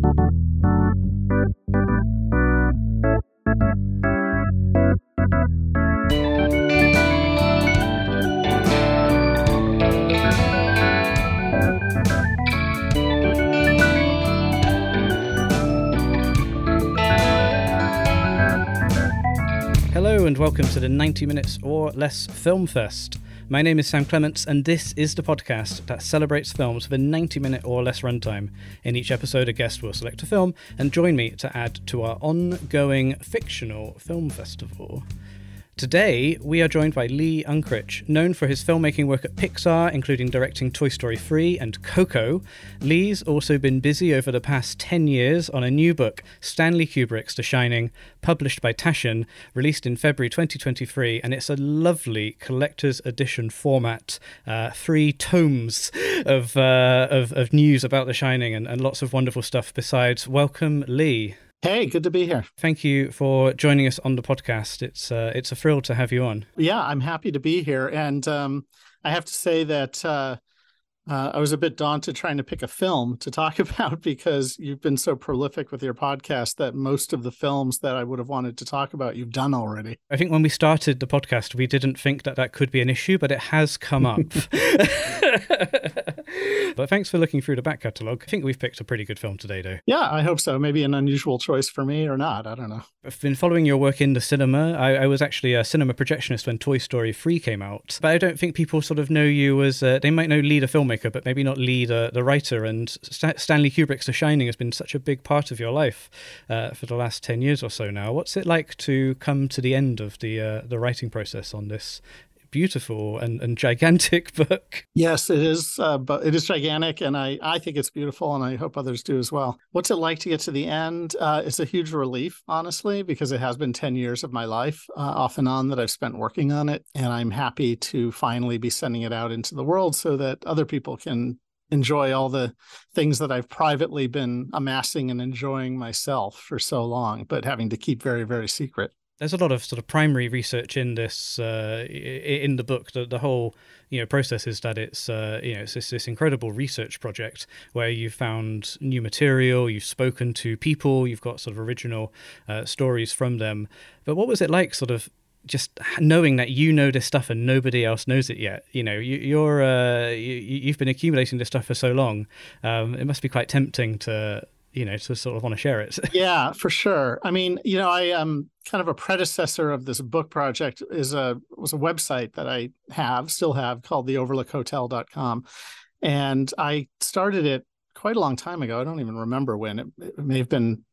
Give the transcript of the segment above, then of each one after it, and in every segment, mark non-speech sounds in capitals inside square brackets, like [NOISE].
Hello and welcome to the 90 Minutes or Less Film Fest. My name is Sam Clements, and this is the podcast that celebrates films with a 90 minute or less runtime. In each episode, a guest will select a film and join me to add to our ongoing fictional film festival. Today, we are joined by Lee Unkrich. Known for his filmmaking work at Pixar, including directing Toy Story 3 and Coco, Lee's also been busy over the past 10 years on a new book, Stanley Kubrick's The Shining, published by Taschen, released in February 2023, and it's a lovely collector's edition format. Uh, three tomes of, uh, of, of, news about The Shining and, and lots of wonderful stuff besides. Welcome, Lee. Hey, good to be here. Thank you for joining us on the podcast. It's uh, it's a thrill to have you on. Yeah, I'm happy to be here, and um, I have to say that uh, uh, I was a bit daunted trying to pick a film to talk [LAUGHS] about because you've been so prolific with your podcast that most of the films that I would have wanted to talk about you've done already. I think when we started the podcast, we didn't think that that could be an issue, but it has come up. [LAUGHS] [LAUGHS] but thanks for looking through the back catalogue. I think we've picked a pretty good film today, though. Yeah, I hope so. Maybe an unusual choice for me or not. I don't know. I've been following your work in the cinema. I, I was actually a cinema projectionist when Toy Story 3 came out, but I don't think people sort of know you as, uh, they might know lead a filmmaker filmmaker, but maybe not lead uh, the writer. And St- Stanley Kubrick's The Shining has been such a big part of your life uh, for the last ten years or so now. What's it like to come to the end of the uh, the writing process on this beautiful and, and gigantic [LAUGHS] book. Yes, it is. Uh, but it is gigantic, and I I think it's beautiful, and I hope others do as well. What's it like to get to the end? Uh, it's a huge relief, honestly, because it has been ten years of my life, uh, off and on, that I've spent working on it, and I'm happy to finally be sending it out into the world so that other people can enjoy all the things that I've privately been amassing and enjoying myself for so long, but having to keep very, very secret there's a lot of sort of primary research in this uh, in the book. The, the whole you know process is that it's uh, you know it's this, this incredible research project where you've found new material, you've spoken to people, you've got sort of original uh, stories from them. But what was it like, sort of just knowing that you know this stuff and nobody else knows it yet you know you, are uh, you, have been accumulating this stuff for so long um, it must be quite tempting to you know to sort of want to share it. [LAUGHS] Yeah for sure. I mean you know i am um, kind of a predecessor of this book project is a was a website that i have still have called theoverlookhotel.com and i started it quite a long time ago. I don't even remember when. It, it may have been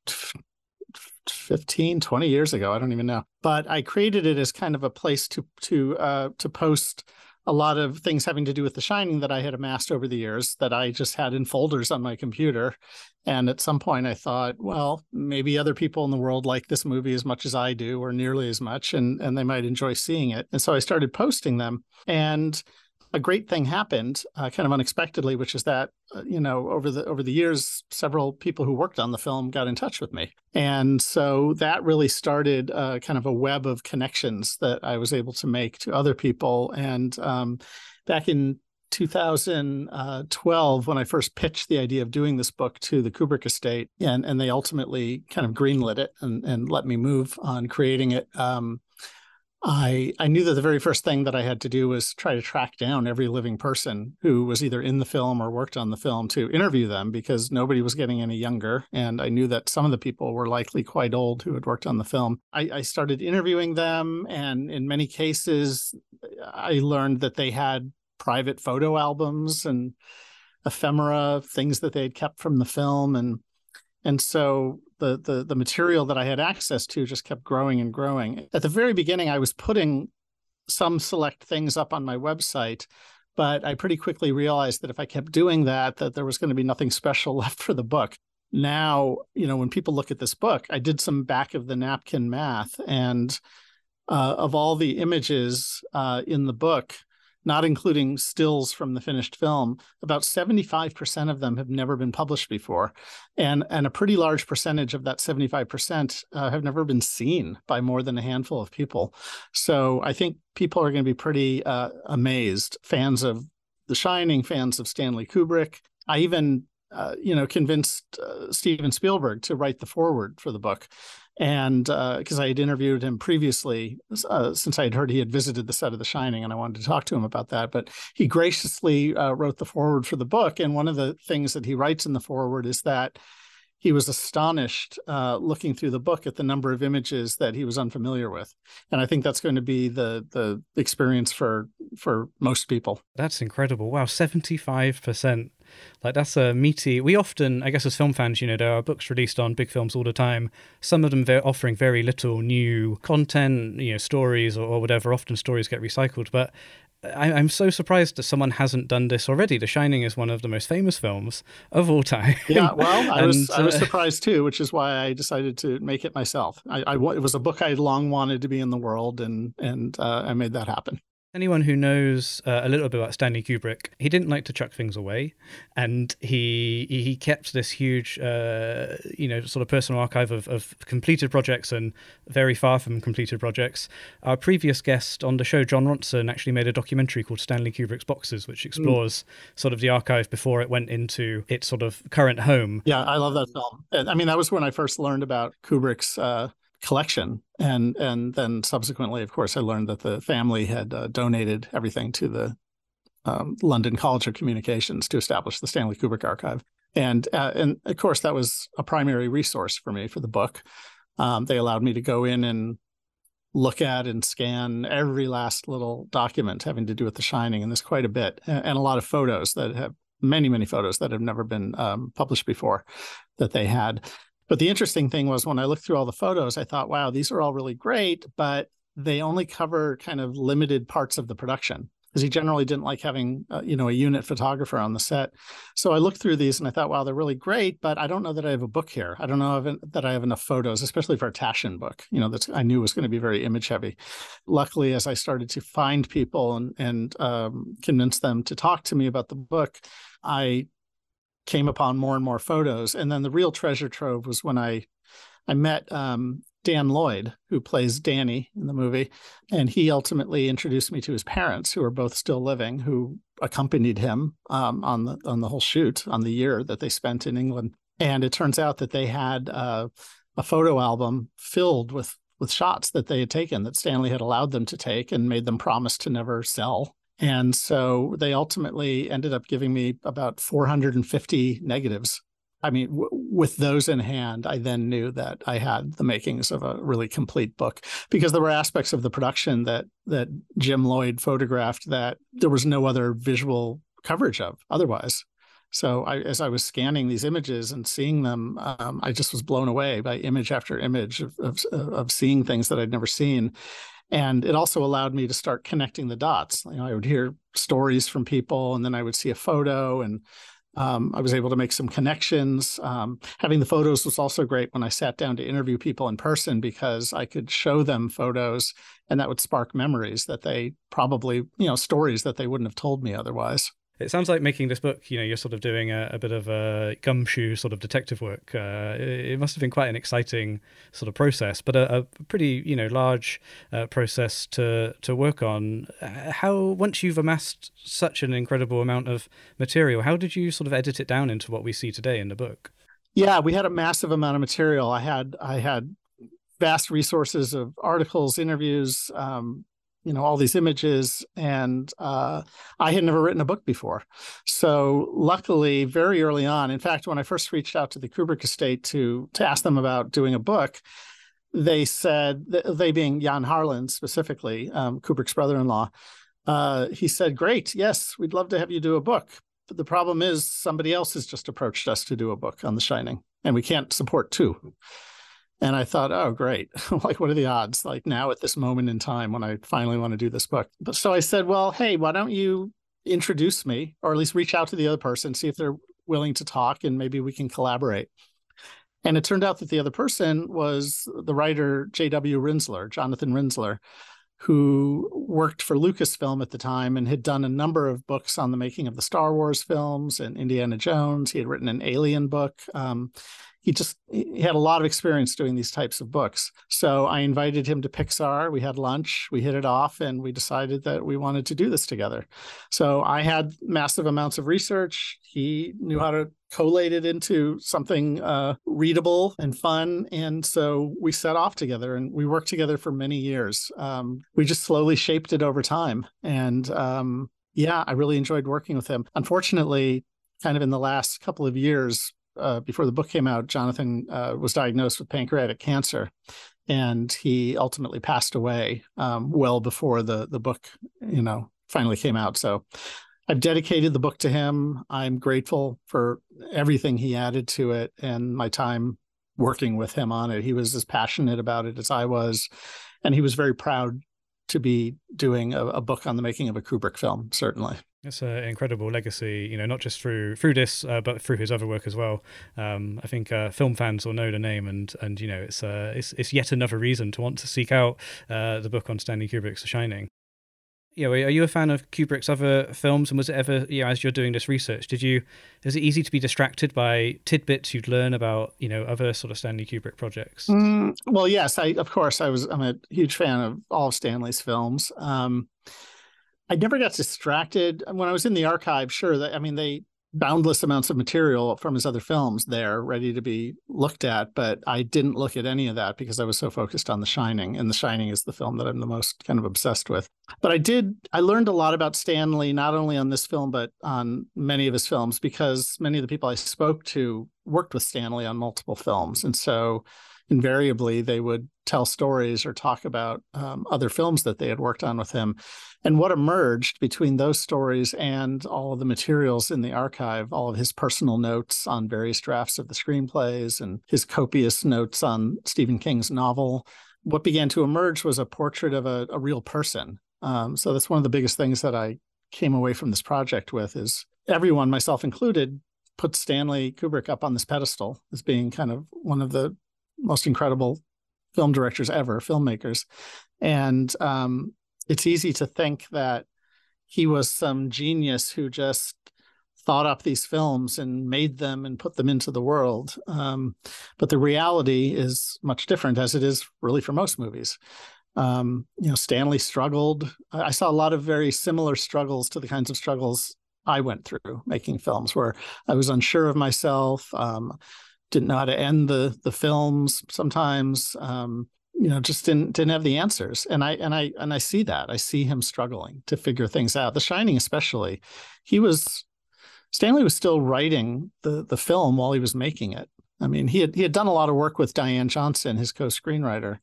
15 20 years ago. I don't even know. But i created it as kind of a place to to uh to post a lot of things having to do with The Shining that I had amassed over the years that I just had in folders on my computer. And at some point, I thought, well, maybe other people in the world like this movie as much as I do, or nearly as much, and and they might enjoy seeing it. And so I started posting them. And a great thing happened, uh, kind of unexpectedly, which is that uh, you know over the over the years, several people who worked on the film got in touch with me, and so that really started uh, kind of a web of connections that I was able to make to other people. And um, back in 2012 when I first pitched the idea of doing this book to the Kubrick estate, and and they ultimately kind of greenlit it and and let me move on creating it. Um, I I knew that the very first thing that I had to do was try to track down every living person who was either in the film or worked on the film to interview them because nobody was getting any younger, and I knew that some of the people were likely quite old who had worked on the film. I, I started interviewing them, and in many cases, I learned that they had private photo albums and ephemera, things that they had kept from the film, and and so the, the the material that I had access to just kept growing and growing. At the very beginning, I was putting some select things up on my website, but I pretty quickly realized that if I kept doing that, that there was going to be nothing special [LAUGHS] left for the book. Now, you know, when people look at this book, I did some back of the napkin math, and uh, of all the images uh, in the book, not including stills from the finished film, about 75% of them have never been published before. And, and a pretty large percentage of that 75% uh, have never been seen by more than a handful of people. So I think people are going to be pretty uh, amazed, fans of The Shining, fans of Stanley Kubrick. I even uh, you know, convinced uh, Steven Spielberg to write the foreword for the book. And because uh, I had interviewed him previously, uh, since I had heard he had visited the set of The Shining, and I wanted to talk to him about that. But he graciously uh, wrote the foreword for the book. And one of the things that he writes in the foreword is that he was astonished uh, looking through the book at the number of images that he was unfamiliar with, and I think that's going to be the the experience for for most people. That's incredible! Wow, seventy five percent. Like that's a meaty. We often, I guess, as film fans, you know, there are books released on big films all the time. Some of them they're offering very little new content, you know, stories or, or whatever. Often stories get recycled, but I, am so surprised that someone hasn't done this already. The Shining is one of the most famous films of all time. Yeah, [LAUGHS] well, I and, was I was uh, surprised too, which is why I decided to make it myself. I, I it was a book I long wanted to be in the world, and and uh, I made that happen anyone who knows uh, a little bit about Stanley Kubrick, he didn't like to chuck things away, and he he kept this huge, uh, you know, sort of personal archive of, of completed projects and very far from completed projects. Our previous guest on the show, Jon Ronson, actually made a documentary called Stanley Kubrick's Boxes, which explores mm. sort of the archive before it went into its sort of current home. Yeah, I love that film. I mean, that was when I first learned about Kubrick's. Uh, collection. And and then subsequently of course i learned that the family had uh, donated everything to the um, london college of communications to establish the stanley kubrick archive. And uh, and of course that was a primary resource for me for the book. Um, they allowed me to go in and look at and scan every last little document having to do with the shining and there's quite a bit and, a lot of photos that have many many photos that have never been um, published before that they had but the interesting thing was when I looked through all the photos, I thought, wow, these are all really great, but they only cover kind of limited parts of the production because he generally didn't like having uh, you know a unit photographer on the set. So I looked through these and I thought, wow, they're really great, but I don't know that I have a book here. I don't know that I have enough photos, especially for a Taschen book. You know, that I knew was going to be very image heavy. Luckily, as I started to find people and and um, convince them to talk to me about the book, I came upon more and more photos. And then the real treasure trove was when I I met um, Dan Lloyd, who plays Danny in the movie, and he ultimately introduced me to his parents, who are both still living, who accompanied him um, on the on the whole shoot on the year that they spent in England. And it turns out that they had uh, a photo album filled with with shots that they had taken that Stanley had allowed them to take and made them promise to never sell. And so they ultimately ended up giving me about 450 negatives. I mean, w- with those in hand, I then knew that I had the makings of a really complete book because there were aspects of the production that that Jim Lloyd photographed that there was no other visual coverage of otherwise. So I, as I was scanning these images and seeing them, um, I just was blown away by image after image of, of, of seeing things that I'd never seen and it also allowed me to start connecting the dots. You know i would hear stories from people and then i would see a photo and um, i was able to make some connections. Um, having the photos was also great when i sat down to interview people in person because i could show them photos and that would spark memories that they probably you know stories that they wouldn't have told me otherwise it sounds like making this book, you know, you're sort of doing a, a bit of a gumshoe sort of detective work. Uh, it, must have been quite an exciting sort of process, but a, a pretty, you know, large uh, process to to work on. How once you've amassed such an incredible amount of material, how did you sort of edit it down into what we see today in the book? Yeah, we had a massive amount of material. I had I had vast resources of articles, interviews, um, you know all these images and uh, i had never written a book before. So luckily very early on in fact when i first reached out to the kubrick estate to to ask them about doing a book they said they being jan harlan specifically um, kubrick's brother-in-law uh, he said great yes we'd love to have you do a book. But the problem is somebody else has just approached us to do a book on the shining and we can't support two and I thought, oh, great. [LAUGHS] like, what are the odds? Like, now at this moment in time when I finally want to do this book. But so I said, well, hey, why don't you introduce me or at least reach out to the other person, see if they're willing to talk and maybe we can collaborate. And it turned out that the other person was the writer J.W. Rinzler, Jonathan Rinzler, who worked for Lucasfilm at the time and had done a number of books on the making of the Star Wars films and Indiana Jones. He had written an Alien book. Um, he just he had a lot of experience doing these types of books. So I invited him to Pixar. We had lunch, we hit it off, and we decided that we wanted to do this together. So I had massive amounts of research. He knew how to collate it into something uh, readable and fun. And so we set off together and we worked together for many years. Um, we just slowly shaped it over time. And um, yeah, I really enjoyed working with him. Unfortunately, kind of in the last couple of years, uh, before the book came out, Jonathan uh, was diagnosed with pancreatic cancer, and he ultimately passed away um, well before the the book, you know, finally came out. So I've dedicated the book to him. I'm grateful for everything he added to it and my time working with him on it. He was as passionate about it as I was, and he was very proud to be doing a, a book on the making of a Kubrick film. Certainly. It's an incredible legacy, you know, not just through through this, uh, but through his other work as well. Um, I think uh, film fans will know the name, and and you know, it's uh, it's it's yet another reason to want to seek out uh, the book on Stanley Kubrick's The Shining. Yeah, are you a fan of Kubrick's other films? And was it ever, you know, as you're doing this research, did you is it easy to be distracted by tidbits you'd learn about, you know, other sort of Stanley Kubrick projects? Mm, well, yes, I of course I was. I'm a huge fan of all of Stanley's films. Um, I never got distracted when I was in the archive. Sure, that I mean they boundless amounts of material from his other films there ready to be looked at but i didn't look at any of that because i was so focused on the shining and the shining is the film that i'm the most kind of obsessed with but i did i learned a lot about stanley not only on this film but on many of his films because many of the people i spoke to worked with stanley on multiple films and so invariably they would tell stories or talk about um, other films that they had worked on with him. And what emerged between those stories and all of the materials in the archive, all of his personal notes on various drafts of the screenplays and his copious notes on Stephen King's novel, what began to emerge was a portrait of a, a real person. Um, so that's one of the biggest things that I came away from this project with is everyone, myself included, put Stanley Kubrick up on this pedestal as being kind of one of the most incredible film directors ever, filmmakers. And um, it's easy to think that he was some genius who just thought up these films and made them and put them into the world. Um, but the reality is much different, as it is really for most movies. Um, you know, Stanley struggled. I saw a lot of very similar struggles to the kinds of struggles I went through making films, where I was unsure of myself. Um, didn't know how to end the the films sometimes um, you know just didn't didn't have the answers. And i and i and i see that. I see him struggling to figure things out. The shining especially he was stanley was still writing the the film while he was making it. I mean he had he had done a lot of work with diane johnson his co-screenwriter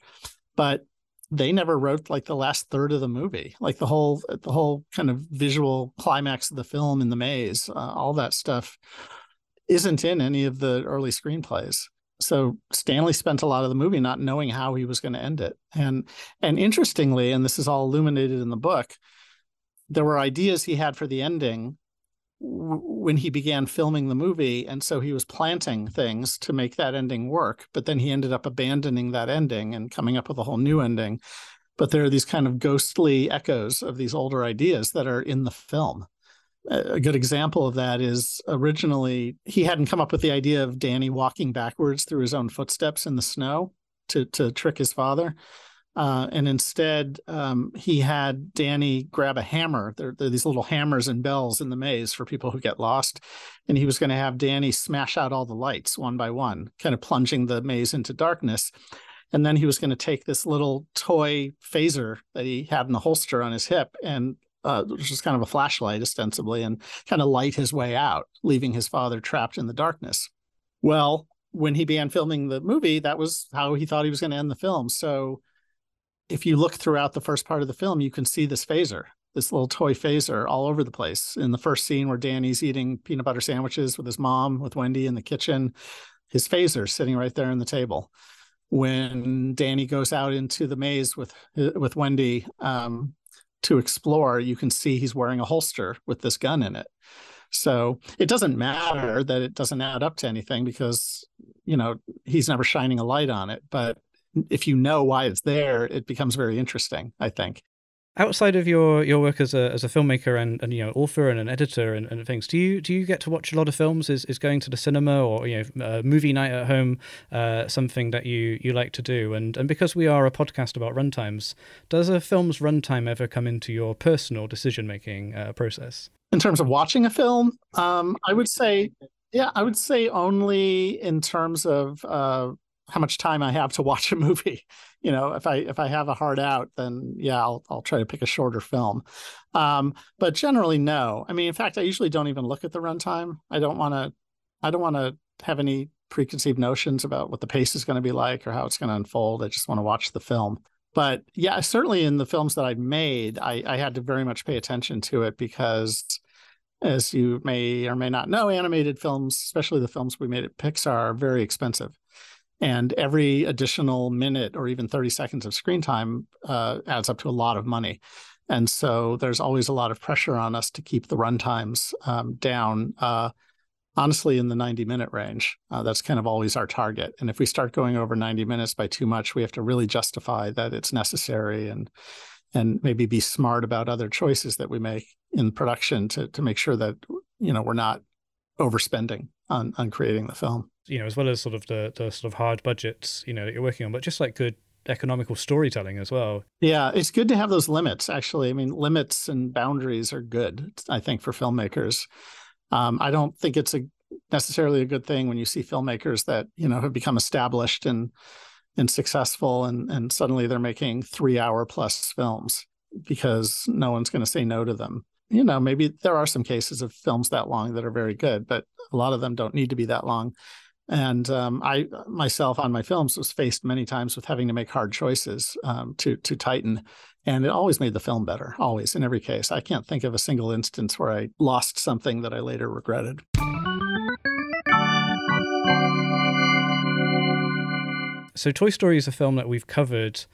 but they never wrote like the last third of the movie like the whole the whole kind of visual climax of the film in the maze uh, all that stuff isn't in any of the early screenplays. So Stanley spent a lot of the movie not knowing how he was going to end it. And and interestingly, and this is all illuminated in the book, there were ideas he had for the ending when he began filming the movie and so he was planting things to make that ending work but then he ended up abandoning that ending and coming up with a whole new ending but there are these kind of ghostly echoes of these older ideas that are in the film a good example of that is originally he hadn't come up with the idea of Danny walking backwards through his own footsteps in the snow to to trick his father. Uh, and instead, um, he had Danny grab a hammer. There, there, are these little hammers and bells in the maze for people who get lost. And he was going to have Danny smash out all the lights one by one, kind of plunging the maze into darkness. And then he was going to take this little toy phaser that he had in the holster on his hip and uh, which is kind of a flashlight ostensibly, and kind of light his way out, leaving his father trapped in the darkness. Well, when he began filming the movie, that was how he thought he was going to end the film. So if you look throughout the first part of the film, you can see this phaser, this little toy phaser all over the place. In the first scene where Danny's eating peanut butter sandwiches with his mom, with Wendy in the kitchen, his phaser sitting right there on the table. When Danny goes out into the maze with with Wendy, um, to explore, you can see he's wearing a holster with this gun in it. So it doesn't matter that it doesn't add up to anything because, you know, he's never shining a light on it. But if you know why it's there, it becomes very interesting, I think. Outside of your, your work as a as a filmmaker and, and you know author and an editor and, and things, do you do you get to watch a lot of films? Is, is going to the cinema or you know a movie night at home uh, something that you, you like to do? And and because we are a podcast about runtimes, does a film's runtime ever come into your personal decision making uh, process? In terms of watching a film, um, I would say, yeah, I would say only in terms of uh, how much time I have to watch a movie. You know, if I if I have a hard out, then yeah, I'll I'll try to pick a shorter film. Um, but generally, no. I mean, in fact, I usually don't even look at the runtime. I don't want to. I don't want to have any preconceived notions about what the pace is going to be like or how it's going to unfold. I just want to watch the film. But yeah, certainly in the films that I've made, I, I had to very much pay attention to it because as you may or may not know, animated films, especially the films we made at Pixar, are very expensive and every additional minute or even 30 seconds of screen time uh, adds up to a lot of money. And so there's always a lot of pressure on us to keep the run times um, down uh, honestly in the 90 minute range. Uh, that's kind of always our target. And if we start going over 90 minutes by too much we have to really justify that it's necessary and and maybe be smart about other choices that we make in production to to make sure that you know we're not overspending on on creating the film you know, as well as sort of the the sort of hard budgets, you know, that you're working on, but just like good economical storytelling as well. Yeah, it's good to have those limits. Actually, I mean, limits and boundaries are good. I think for filmmakers. Um, I don't think it's a necessarily a good thing when you see filmmakers that you know have become established and and successful, and and suddenly they're making three hour plus films because no one's going to say no to them. You know, maybe there are some cases of films that long that are very good, but a lot of them don't need to be that long. And um, I myself on my films was faced many times with having to make hard choices um, to to tighten, and it always made the film better. Always in every case, I can't think of a single instance where I lost something that I later regretted. So, Toy Story is a film that we've covered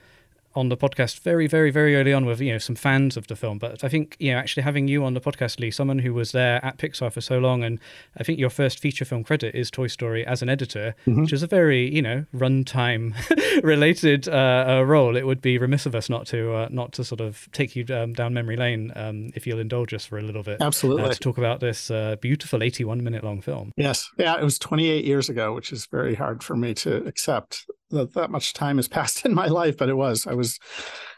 on the podcast very, very, very early on with you know some fans of the film. But I think you know actually having you on the podcast, Lee, someone who was there at Pixar for so long, and I think your first feature film credit is Toy Story as an editor, mm-hmm. which is a very you know runtime [LAUGHS] related uh, uh, role. It would be remiss of us not to uh, not to sort of take you um, down memory lane um, if you'll indulge us for a little bit. Absolutely. Uh, to talk about this uh, beautiful 81 minute long film. Yes. Yeah, it was 28 years ago, which is very hard for me to accept that that much time has [LAUGHS] passed in my life, but it was. I was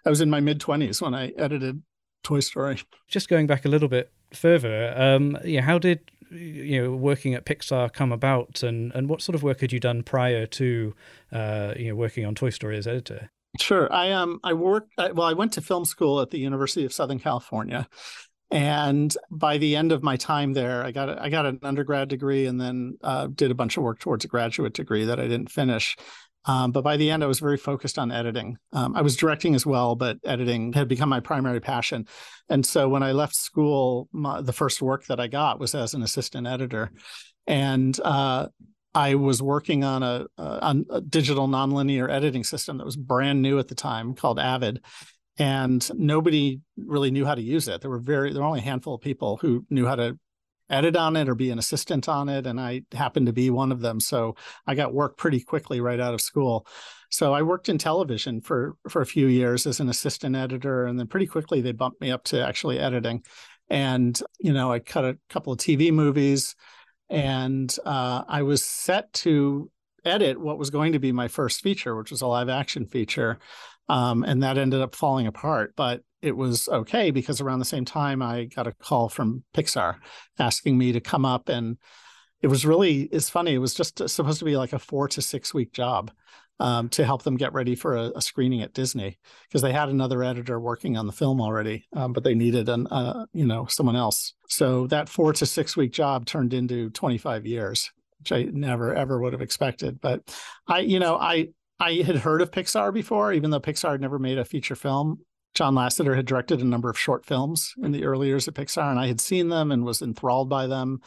I was in my mid twenties when I edited Toy Story. Just going back a little bit further, um, yeah, how did you know working at Pixar come about, and and what sort of work had you done prior to uh, you know working on Toy Story as editor? Sure, I um I worked well. I went to film school at the University of Southern California, and by the end of my time there, I got a, I got an undergrad degree and then uh, did a bunch of work towards a graduate degree that I didn't finish. Um, but by the end, I was very focused on editing. Um, I was directing as well, but editing had become my primary passion. And so when I left school, my, the first work that I got was as an assistant editor. And uh, I was working on a, on a digital nonlinear editing system that was brand new at the time called Avid. And nobody really knew how to use it. There were very there were only a handful of people who knew how to edit on it or be an assistant on it. And I happened to be one of them. So I got work pretty quickly right out of school. So I worked in television for, for a few years as an assistant editor. And then pretty quickly they bumped me up to actually editing. And, you know, I cut a couple of TV movies and uh, I was set to edit what was going to be my first feature, which was a live action feature. Um, and that ended up falling apart. But it was okay because around the same time I got a call from Pixar asking me to come up and it was really it's funny it was just supposed to be like a 4 to 6 week job um, to help them get ready for a, a screening at Disney because they had another editor working on the film already um, but they needed an uh, you know someone else so that 4 to 6 week job turned into 25 years which I never ever would have expected but I you know I I had heard of Pixar before, even though Pixar had never made a feature film. John Lasseter had directed a number of short films in the early years at Pixar, and I had seen them and was enthralled by them.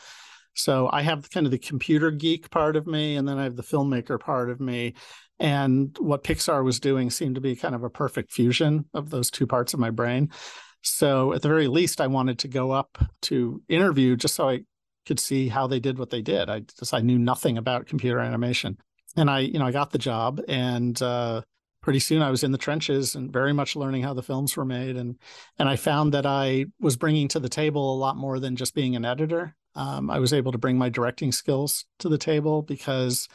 So I have kind of the computer geek part of me, and then I have the filmmaker part of me. And what Pixar was doing seemed to be kind of a perfect fusion of those two parts of my brain. So at the very least, I wanted to go up to interview just so I could see how they did what they did. I just I knew nothing about computer animation, and I you know I got the job and. Uh, pretty soon I was in the trenches and very much learning how the films were made. And and I found that I was bringing to the table a lot more than just being an editor. Um, I was able to bring my directing skills to the table because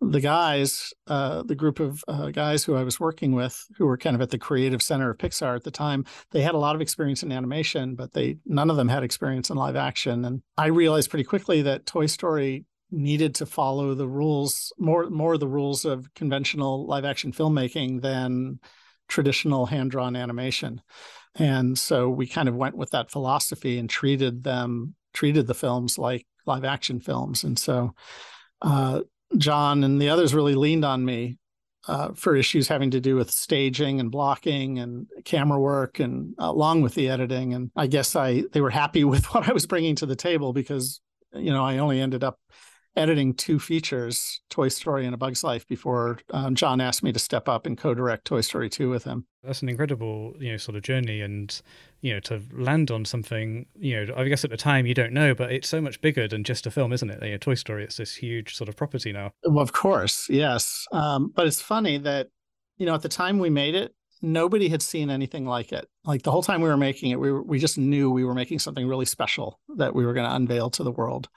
the guys, uh, the group of uh, guys who I was working with, who were kind of at the creative center of Pixar at the time, they had a lot of experience in animation, but they none of them had experience in live action. And I realized pretty quickly that Toy Story needed to follow the rules more more the rules of conventional live action filmmaking than traditional hand drawn animation. And so we kind of went with that philosophy and treated them treated the films like live action films. And so uh, John and the others really leaned on me uh, for issues having to do with staging and blocking and camera work and uh, along with the editing. And I guess I they were happy [LAUGHS] with what I was bringing to the table because you know I only ended up editing two features, Toy Story and A Bug's Life, before um, John asked me to step up and co-direct Toy Story 2 with him. That's an incredible, you know, sort of journey, and you know, to land on something, you know, I guess at the time you don't know, but it's so much bigger than just a film, isn't it? You know, Toy Story, it's this huge sort of property now. Well, of course, yes. Um, but it's funny that, you know, at the time we made it, nobody had seen anything like it. Like the whole time we were making it, we were, we just knew we were making something really special that we were going to unveil to the world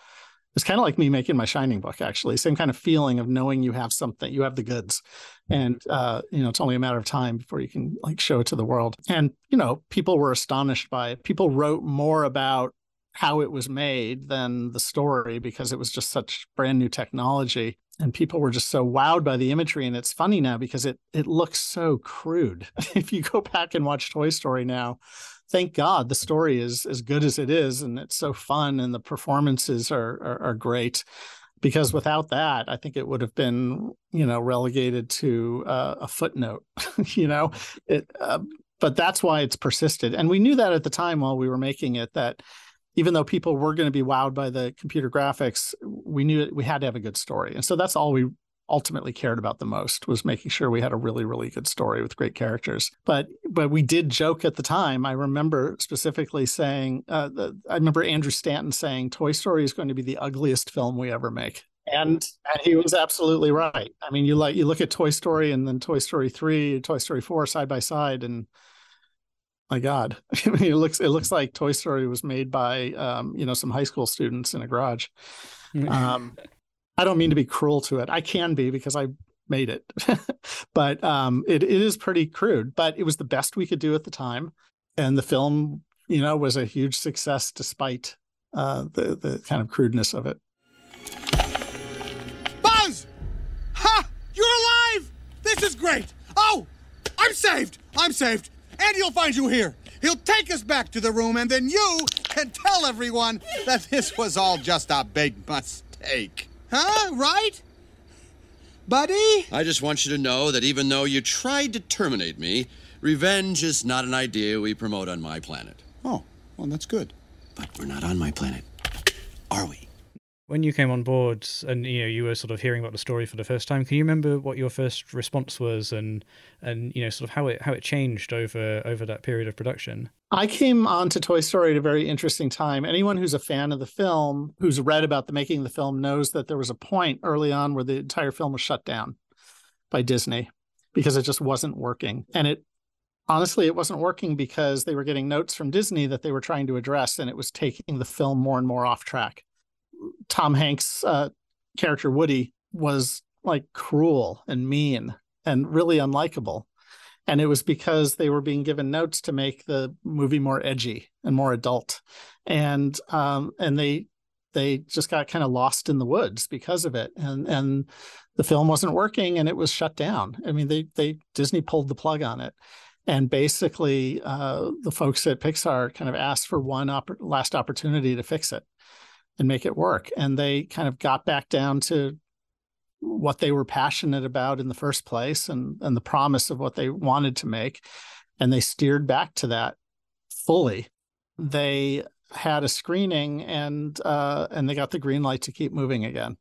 it's kind of like me making my shining book actually same kind of feeling of knowing you have something you have the goods. And uh, you know it's only a matter of time before you can like show it to the world. And you know people were astonished by it. People wrote more about how it was made than the story because it was just such brand new technology and people were just so wowed by the imagery and it's funny now because it it looks so crude [LAUGHS] if you go back and watch toy story now thank God the story is as good as it is, and it's so fun, and the performances are are, are great. Because without that, I think it would have been, you know, relegated to uh, a footnote. [LAUGHS] you know, it. Uh, but that's why it's persisted, and we knew that at the time while we were making it that even though people were going to be wowed by the computer graphics, we knew we had to have a good story. And so that's all we ultimately cared about the most was making sure we had a really really good story with great characters. But but we did joke at the time i remember specifically saying uh, the, i remember andrew stanton saying toy story is going to be the ugliest film we ever make. And, and he was absolutely right. I mean you like you look at toy story and then toy story 3 toy story 4 side by side and my god [LAUGHS] I mean, it looks it looks like toy story was made by um, you know some high school students in a garage um, I don't mean to be cruel to it. I can be because I made it, [LAUGHS] but um, it, it is pretty crude. But it was the best we could do at the time, and the film, you know, was a huge success despite uh, the the kind of crudeness of it. Buzz! Ha! You're alive! This is great! Oh! I'm saved! I'm saved! Andy will find you here. He'll take us back to the room, and then you can tell everyone that this was all just a big mistake. Huh? Right? Buddy? I just want you to know that even though you tried to terminate me, revenge is not an idea we promote on my planet. Oh, well, that's good. But we're not on my planet, are we? When you came on board and you know you were sort of hearing about the story for the first time can you remember what your first response was and and you know sort of how it how it changed over over that period of production? I came on to toy story at a very interesting time. Anyone who's a fan of the film who's read about the making of the film knows that there was a point early on where the entire film was shut down by disney because it just wasn't working. And it honestly it wasn't working because they were getting notes from disney that they were trying to address and it was taking the film more and more off track Tom Hanks' uh, character Woody was like cruel and mean and really unlikable. And it was because they were being given notes to make the movie more edgy and more adult, and um, and they they just got kind of lost in the woods because of it, and and the film wasn't working and it was shut down. I mean, they they Disney pulled the plug on it, and basically uh, the folks at Pixar kind of asked for one last opportunity to fix it and make it work. And they kind of got back down to what they were passionate about in the first place and, and the promise of what they wanted to make. And they steered back to that fully. They had a screening and uh, and they got the green light to keep moving again.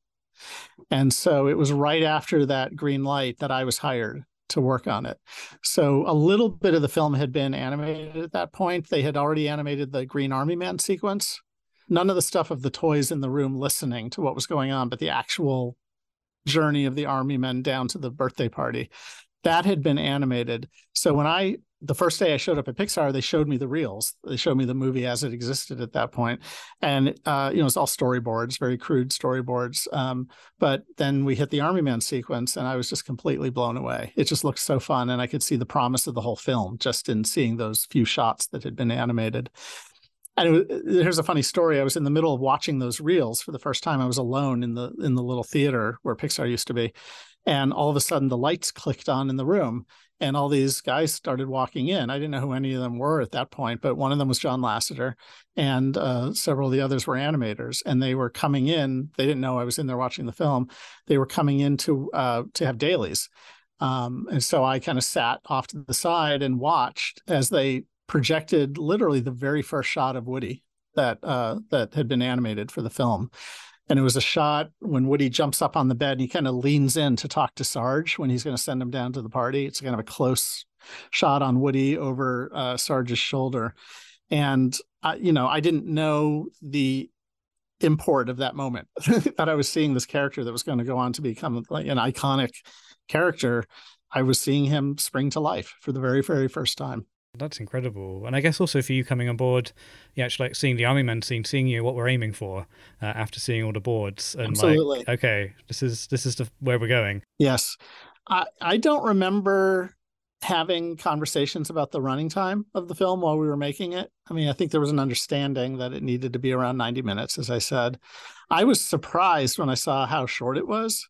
And so it was right after that green light that I was hired to work on it. So a little bit of the film had been animated at that point. They had already animated the Green Army Man sequence none of the stuff of the toys in the room listening to what was going on, but the actual journey of the army men down to the birthday party. that had been animated. So when I the first day I showed up at Pixar, they showed me the reels. They showed me the movie as it existed at that point, and uh, you know it's all storyboards, very crude storyboards. Um, but then we hit the Army Man sequence, and I was just completely blown away. It just looked so fun, and I could see the promise of the whole film just in seeing those few shots that had been animated. And was, here's a funny story. I was in the middle of watching those reels for the first time. I was alone in the in the little theater where Pixar used to be, and all of a sudden the lights clicked on in the room and all these guys started walking in. I didn't know who any of them were at that point, but one of them was John Lasseter, and uh, several of the others were animators, and they were coming in. They didn't know I was in there watching the film. They were coming in to uh, to have dailies, um, and so I kind of sat off to the side and watched as they projected literally the very first shot of Woody that uh, that had been animated for the film and it was a shot when Woody jumps up on the bed and he kind of leans in to talk to Sarge when he's going to send him down to the party. It's kind of a close shot on Woody over uh, Sarge's shoulder, and uh, you know I didn't know the import of that moment [LAUGHS] that I was seeing this character that was going to go on to become like an iconic character. I was seeing him spring to life for the very very first time. That's incredible. And I guess also for you coming on board, you actually like seeing the Army Men scene, seeing you what we're aiming for uh, after seeing all the boards and Absolutely. like, okay, this is this is the, where we're going. Yes, I I don't remember having conversations about the running time of the film while we were making it. I mean, I think there was an understanding that it needed to be around 90 minutes, as I said. I was surprised when I saw how short it was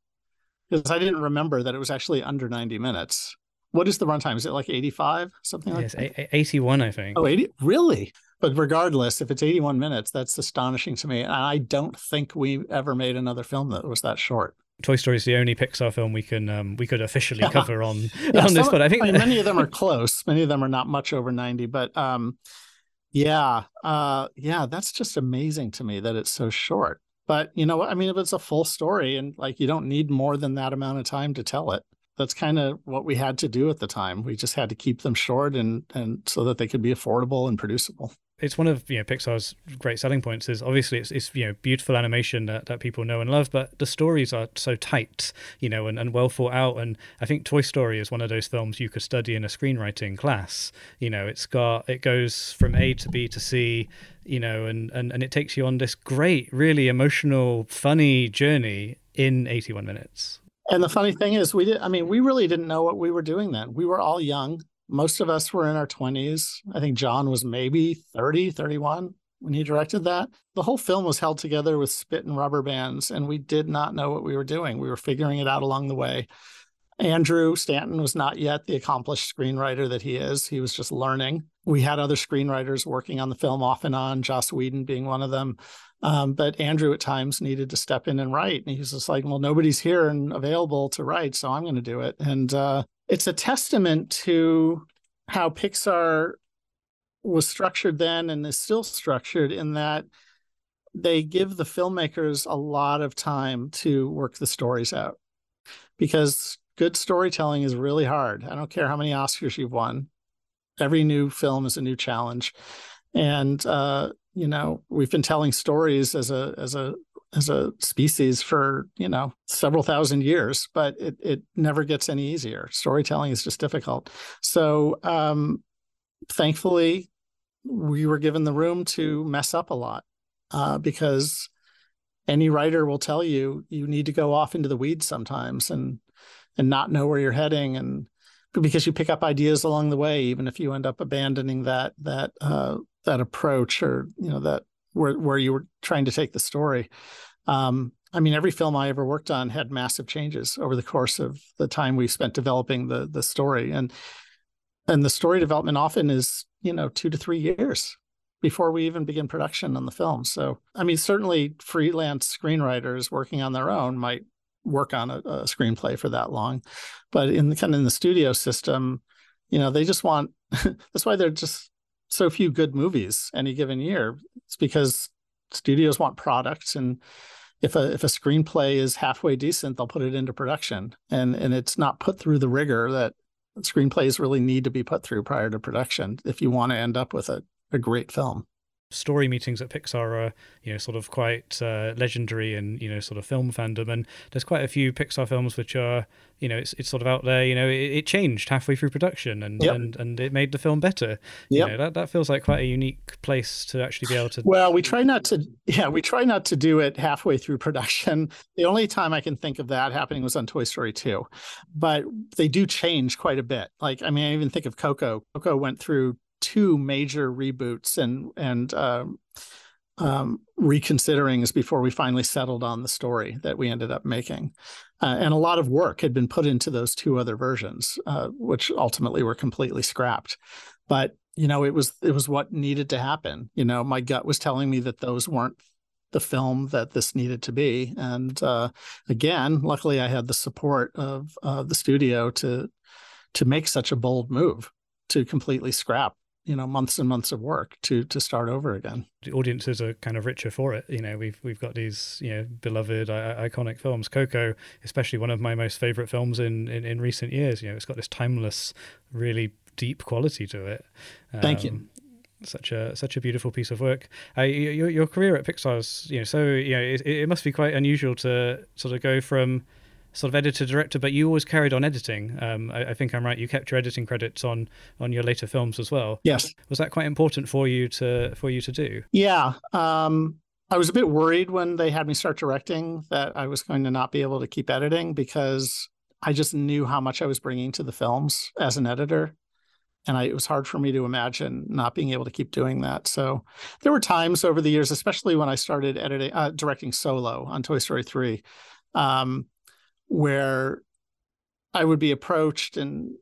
because I didn't remember that it was actually under 90 minutes. What is the runtime? Is it like 85, something like yes, that? 81, I think. Oh, 80? Really? But regardless, if it's 81 minutes, that's astonishing to me. And I don't think we ever made another film that was that short. Toy Story is the only Pixar film we can um, we could officially [LAUGHS] cover on yeah, on this. But I think I mean, many of them are [LAUGHS] close. Many of them are not much over 90. But um, yeah, uh, yeah, that's just amazing to me that it's so short. But you know what? I mean, if it's a full story and like you don't need more than that amount of time to tell it that's kind of what we had to do at the time. We just had to keep them short and and so that they could be affordable and producible. It's one of you know Pixar's great selling points is obviously it's, it's you know beautiful animation that, that people know and love, but the stories are so tight, you know, and, and well thought out. And I think Toy Story is one of those films you could study in a screenwriting class. You know, it's got it goes from A to B to C, you know, and, and, and it takes you on this great, really emotional, funny journey in 81 minutes. And the funny thing is, we did. I mean, we really didn't know what we were doing then. We were all young. Most of us were in our 20s. I think John was maybe 30, 31 when he directed that. The whole film was held together with spit and rubber bands, and we did not know what we were doing. We were figuring it out along the way. Andrew Stanton was not yet the accomplished screenwriter that he is. He was just learning. We had other screenwriters working on the film off and on, Joss Whedon being one of them. Um, but Andrew at times needed to step in and write. And he's just like, well, nobody's here and available to write, so I'm going to do it. And uh, it's a testament to how Pixar was structured then and is still structured in that they give the filmmakers a lot of time to work the stories out because good storytelling is really hard. I don't care how many Oscars you've won. Every new film is a new challenge. And uh, you know we've been telling stories as a as a as a species for you know several thousand years but it it never gets any easier. Storytelling is just difficult. So um thankfully we were given the room to mess up a lot uh, because any writer will tell you you need to go off into the weeds sometimes and and not know where you're heading and because you pick up ideas along the way even if you end up abandoning that that uh, that approach or you know that where where you were trying to take the story. Um, I mean, every film I ever worked on had massive changes over the course of the time we spent developing the the story, and and the story development often is you know two to three years before we even begin production on the film. So, I mean, certainly freelance screenwriters working on their own might work on a, a screenplay for that long, but in the kind of in the studio system, you know, they just want. [LAUGHS] that's why they're just so few good movies any given year. It's because studios want products and if a if a screenplay is halfway decent, they'll put it into production. And and it's not put through the rigor that screenplays really need to be put through prior to production if you want to end up with a, a great film. Story meetings at Pixar are, you know, sort of quite uh, legendary and you know, sort of film fandom. And there's quite a few Pixar films which are, you know, it's, it's sort of out there, you know, it, it changed halfway through production and, yep. and, and it made the film better. Yeah. You know, that, that feels like quite a unique place to actually be able to. Well, we try not to, yeah, we try not to do it halfway through production. [LAUGHS] The only time I can think of that happening was on Toy Story 2. But they do change quite a bit. Like, I mean, I even think of Coco. Coco went through two major reboots and and um, um, reconsiderings before we finally settled on the story that we ended up making. Uh, and a lot of work had been put into those two other versions, uh, which ultimately were completely scrapped. But you know, it was it was what needed to happen. You know, my gut was telling me that those weren't the film that this needed to be. And uh, again, luckily, I had the support of uh, the studio to to make such a bold move to completely scrap you know months and months of work to to start over again. The audiences are kind of richer for it. You know we've we've got these you know beloved iconic films. Coco especially one of my most favorite films in, in in recent years. You know it's got this timeless really deep quality to it. Um, thank you. Um, such a such a beautiful piece of work. Uh, your your career at Pixar's you know so you know it, it must be quite unusual to sort of go from sort of editor director, but you always carried on editing. Um, I, I, think I'm right. You kept your editing credits on on your later films as well. Yes. Was that quite important for you to for you to do? Yeah. Um, I was a bit worried when they had me start directing that I was going to not be able to keep editing because I just knew how much I was bringing to the films as an editor. And I, it was hard for me to imagine not being able to keep doing that. So there were times over the years, especially when I started editing, uh, directing solo on Toy Story 3, um, where I would be approached and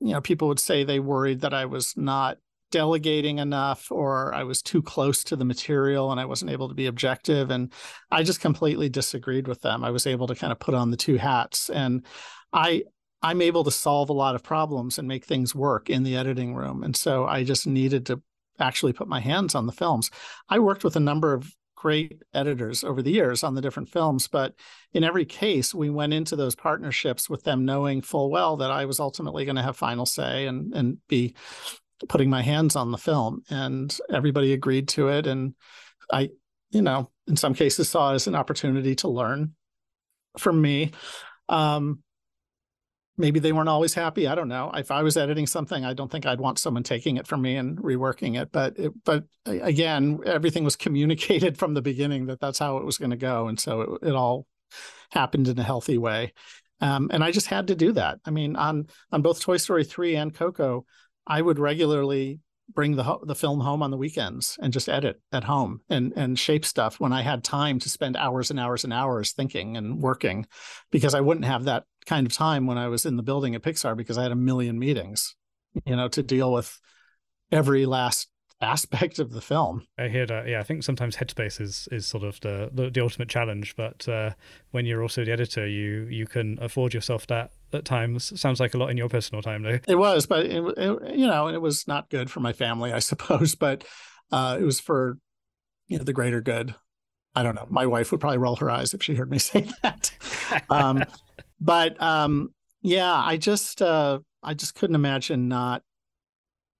you know people would say they worried that I was not delegating enough or I was too close to the material and I wasn't able to be objective and I just completely disagreed with them. I was able to kind of put on the two hats and I I'm able to solve a lot of problems and make things work in the editing room and so I just needed to actually put my hands on the films. I worked with a number of great editors over the years on the different films. But in every case, we went into those partnerships with them knowing full well that I was ultimately going to have final say and and be putting my hands on the film. And everybody agreed to it. And I, you know, in some cases saw it as an opportunity to learn from me. Um, maybe they weren't always happy. I don't know. If I was editing something, I don't think I'd want someone taking it from me and reworking it. But it, but again, everything was communicated [LAUGHS] from the beginning that that's how it was going to go, and so it, it, all happened in a healthy way. Um, and I just had to do that. I mean, on on both Toy Story three and Coco, I would regularly bring the the film home on the weekends and just edit at home and and shape stuff when I had time to spend hours and hours and hours thinking and working because I wouldn't have that kind of time when I was in the building at Pixar because I had a million meetings you know to deal with every last aspect of the film. I hear that. Yeah, I think sometimes headspace is is sort of the the, the ultimate challenge, but uh, when you're also the editor, you you can afford yourself that at times. Sounds like a lot in your personal time, though. It was, but it, it, you know, it was not good for my family, I [LAUGHS] suppose. But uh, it was for you know the greater good. I don't know. My wife would probably roll her eyes if she heard me [LAUGHS] say that. um, but um, yeah, I just uh, I just couldn't imagine not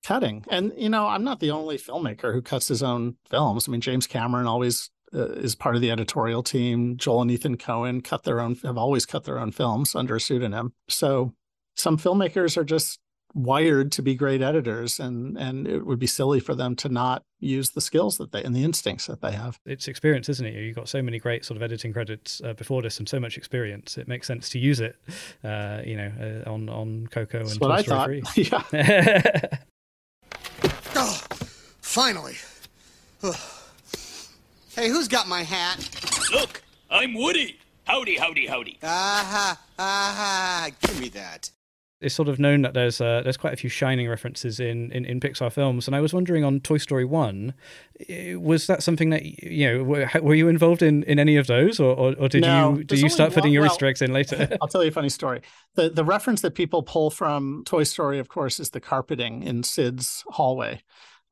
cutting. And you know, I'm not the only filmmaker who cuts his own films. I mean, James Cameron always uh, is part of the editorial team. Joel and Ethan Coen cut their own have always cut their own films under a pseudonym. So some filmmakers are just wired to be great editors and and it would be silly for them to not use the skills that they and the instincts that they have. It's experience isn't it? You've got so many great sort of editing credits uh, before this and so much experience. It makes sense to use it uh, you know uh, on on coco and That's what i thought. [LAUGHS] yeah. [LAUGHS] Oh, finally. Hey, who's got my hat? Look, I'm Woody. Howdy, howdy, howdy. Aha, aha. Give me that. It's sort of known that there's uh, there's quite a few shining references in, in, in Pixar films, and I was wondering on Toy Story One, was that something that you know were, were you involved in, in any of those, or, or, or did no, you did you start putting your well, Easter eggs in later? [LAUGHS] I'll tell you a funny story. the The reference that people pull from Toy Story, of course, is the carpeting in Sid's hallway,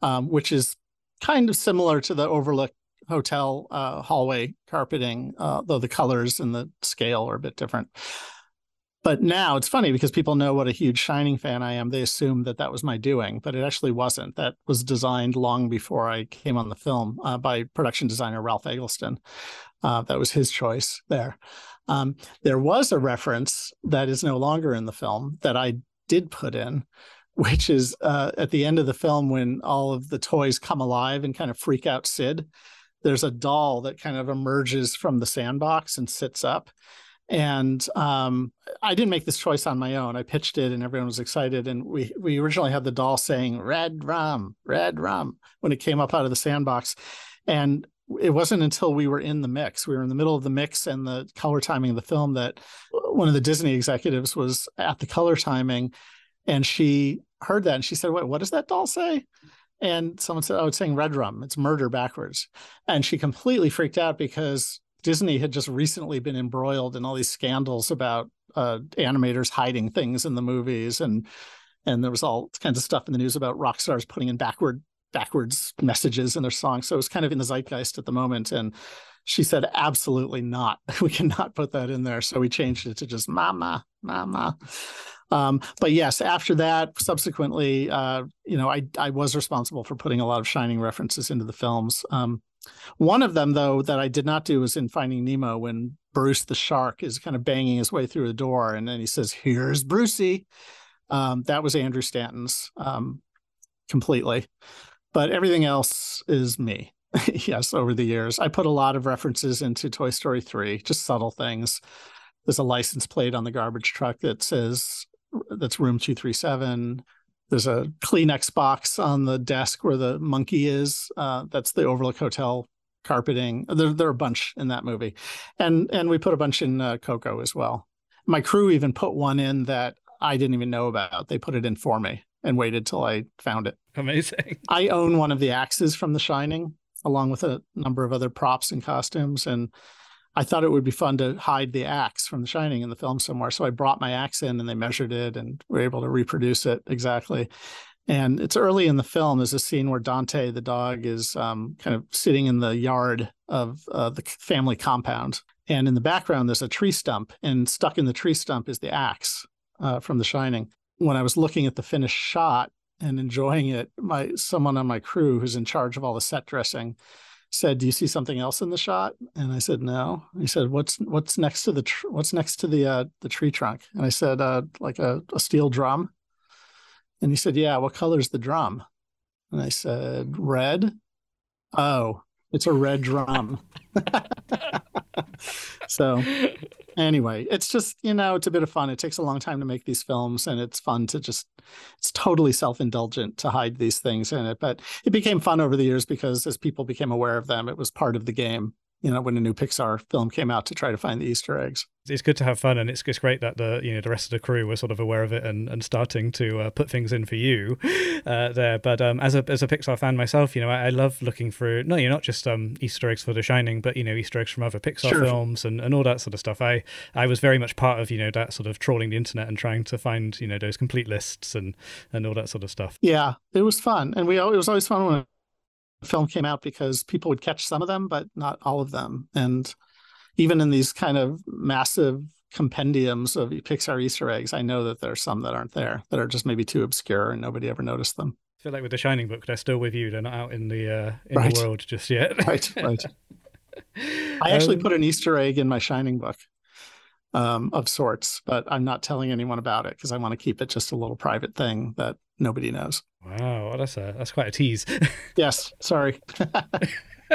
um, which is kind of similar to the Overlook Hotel uh, hallway carpeting, uh, though the colors and the scale are a bit different but now it's funny because people know what a huge Shining fan I am. They assume that that was my doing, but it actually wasn't. That was designed long before I came on the film uh, by production designer Ralph Eggleston. Uh, that was his choice there. Um, there was a reference that is no longer in the film that I did put in, which is uh, at the end of the film when all of the toys come alive and kind of freak out Sid. There's a doll that kind of emerges from the sandbox and sits up and um, I didn't make this choice on my own. I pitched it, and everyone was excited. And we we originally had the doll saying "Red Rum, Red Rum" when it came up out of the sandbox, and it wasn't until we were in the mix, we were in the middle of the mix and the color timing of the film that one of the Disney executives was at the color timing, and she heard that and she said, "Wait, what does that doll say?" And someone said, "Oh, it's saying Red Rum. It's murder backwards," and she completely freaked out because Disney had just recently been embroiled in all these scandals about uh, animators hiding things in the movies, and and there was all kinds of stuff in the news about rock stars putting in backward backwards messages in their songs. So it was kind of in the zeitgeist at the moment. And she said, absolutely not. [LAUGHS] We cannot put that in there. So we changed it to just mama, mama. Um, but yes, after that, subsequently, uh, you know, I I was responsible for putting a lot of Shining references into the films. Um, one of them, though, that I did not do was in Finding Nemo when Bruce the shark is kind of banging his way through the door, and then he says, "Here's Brucey." Um, that was Andrew Stanton's um, completely, but everything else is me. [LAUGHS] yes, over the years, I put a lot of references into Toy Story three, just subtle things. There's a license plate on the garbage truck that says that's room two three seven there's a Kleenex box on the desk where the monkey is. Uh, that's the Overlook Hotel carpeting. There, there are a bunch in that movie, and and we put a bunch in uh, Coco as well. My crew even put one in that I didn't even know about. They put it in for me and waited till I found it. Amazing. I own one of the axes from The Shining, along with a number of other props and costumes, and I thought it would be fun to hide the axe from The Shining in the film somewhere. So I brought my axe in and they measured it and were able to reproduce it exactly. And it's early in the film. There's a scene where Dante, the dog, is um, kind of sitting in the yard of uh, the family compound. And in the background, there's a tree stump, and stuck in the tree stump is the axe uh, from The Shining. When I was looking at the finished shot and enjoying it, my someone on my crew who's in charge of all the set dressing said, "Do you see something else in the shot?" And I said, "No." He said, "What's what's next to the tr- what's next to the uh, the tree trunk?" And I said, uh, "Like a, a steel drum." And he said, "Yeah, what color's the drum?" And I said, "Red." Oh, it's a red drum. [LAUGHS] so anyway, it's just, you know, it's a bit of fun. It takes a long time to make these films and it's fun to just it's totally self-indulgent to hide these things in it. But it became fun over the years because as people became aware of them, it was part of the game you know when a new Pixar film came out to try to find the Easter eggs. It's good to have fun, and it's it's great that the you know the rest of the crew were sort of aware of it and, and starting to uh, put things in for you [LAUGHS] uh, there. But um, as a as a Pixar fan myself, you know I, I love looking through no, you're not just um, Easter eggs for The Shining, but you know Easter eggs from other Pixar sure. films and, and all that sort of stuff. I I was very much part of you know that sort of trawling the internet and trying to find you know those complete lists and and all that sort of stuff. Yeah, it was fun, and we it was always fun when film came out because people would catch some of them, but not all of them. And even in these kind of massive compendiums of Pixar Easter eggs, I know that there are some that aren't there that are just maybe too obscure and nobody ever noticed them. I feel like with the Shining book, they're still with you. They're not out in the uh, in right. the world just yet. [LAUGHS] right, right. [LAUGHS] I actually um, put an Easter egg in my Shining book um, of sorts, but I'm not telling anyone about it because I want to keep it just a little private thing that nobody knows. Wow, well, that's a that's quite a tease. [LAUGHS] yes, sorry. [LAUGHS]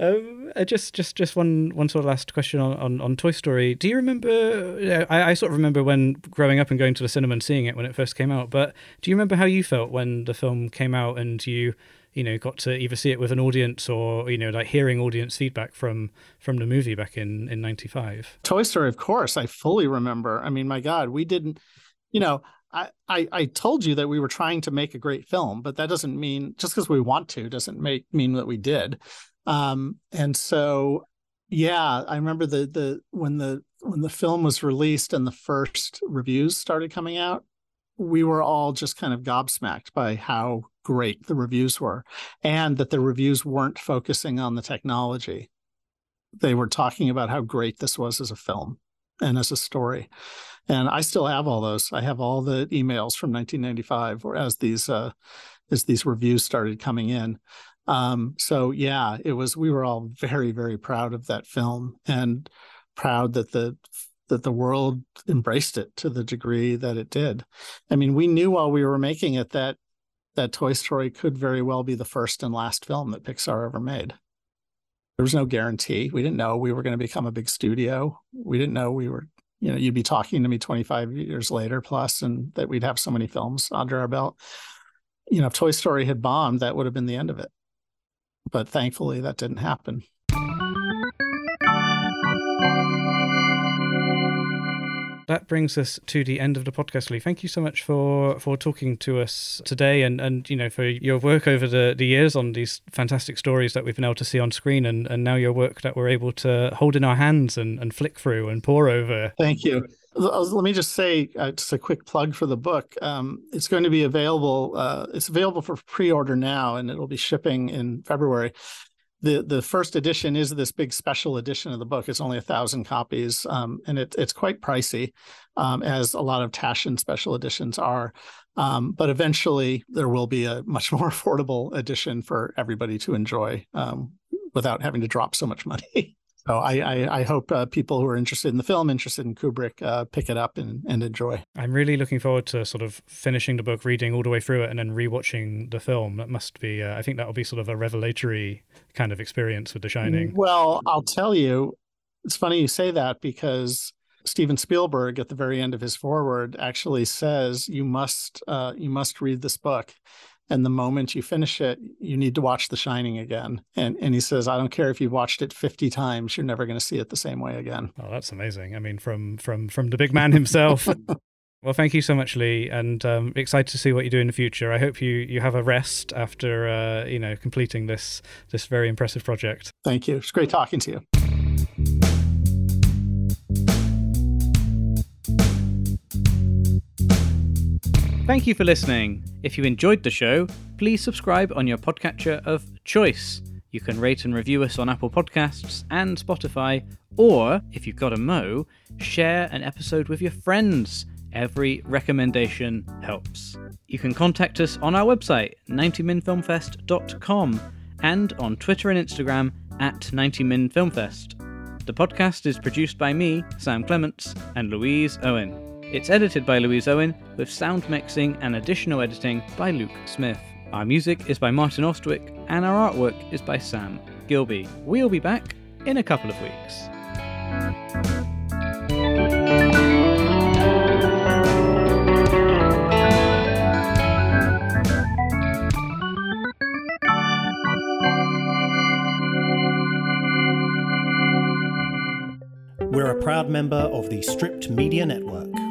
um, uh, just just just one one sort of last question on, on, on Toy Story. Do you remember? I, I sort of remember when growing up and going to the cinema and seeing it when it first came out. But do you remember how you felt when the film came out and you you know got to either see it with an audience or you know like hearing audience feedback from from the movie back in in 95 toy story of course i fully remember i mean my god we didn't you know I, I, told you that we were trying to make a great film, but that doesn't mean just because we want to doesn't make mean that we did. Um, and so, yeah, I remember the the when the when the film was released and the first reviews started coming out, we were all just kind of gobsmacked by how great the reviews were, and that the reviews weren't focusing on the technology. They were talking about how great this was as a film and as a story. And I still have all those. I have all the emails from 1995, or as these uh, as these reviews started coming in. Um, so yeah, it was. We were all very very proud of that film and proud that the that the world embraced it to the degree that it did. I mean, we knew while we were making it that that Toy Story could very well be the first and last film that Pixar ever made. There was no guarantee. We didn't know we were going to become a big studio. We didn't know we were, you know, you'd be talking to me 25 years later plus and that we'd have so many films under our belt. You know, if Toy Story had bombed, that would have been the end of it. But thankfully, that didn't happen. That brings us to the end of the podcast, Lee. Thank you so much for for talking to us today, and and you know for your work over the the years on these fantastic stories that we've been able to see on screen, and and now your work that we're able to hold in our hands and and flick through and pore over. Thank you. Let me just say, uh, just a quick plug for the book. Um, it's going to be available. Uh, it's available for pre-order now, and it'll be shipping in February the the first edition is this big special edition of the book. It's only a thousand copies, um, and it, it's quite pricey, um, as a lot of Taschen special editions are. Um, but eventually, there will be a much [LAUGHS] more affordable edition for everybody to enjoy um, without having to drop so much money. [LAUGHS] So I, I, I hope uh, people who are interested in the film, interested in Kubrick, uh, pick it up and, and enjoy. I'm really looking forward to sort of finishing the book, reading all the way through it, and then rewatching the film. That must be, uh, I think that will be sort of a revelatory kind of experience with The Shining. Well, I'll tell you, it's funny you say that because Steven Spielberg at the very end of his foreword actually says you must uh, you must read this book and the moment you finish it you need to watch the shining again and and he says i don't care if you've watched it 50 times you're never going to see it the same way again oh that's amazing i mean from from from the big man himself [LAUGHS] Well, thank you so much, Lee, and um, excited to see what you do in the future. I hope you, you have a rest after uh, you know completing this this very impressive project. Thank you. It's great talking to you. Thank you for listening. If you enjoyed the show, please subscribe on your podcatcher of choice. You can rate and review us on Apple Podcasts and Spotify, or if you've got a mo, share an episode with your friends. Every recommendation helps. You can contact us on our website, 90minfilmfest.com, and on Twitter and Instagram at 90minfilmfest. The podcast is produced by me, Sam Clements, and Louise Owen. It's edited by Louise Owen, with sound mixing and additional editing by Luke Smith. Our music is by Martin Ostwick, and our artwork is by Sam Gilby. We'll be back in a couple of weeks. We're a proud member of the Stripped Media Network.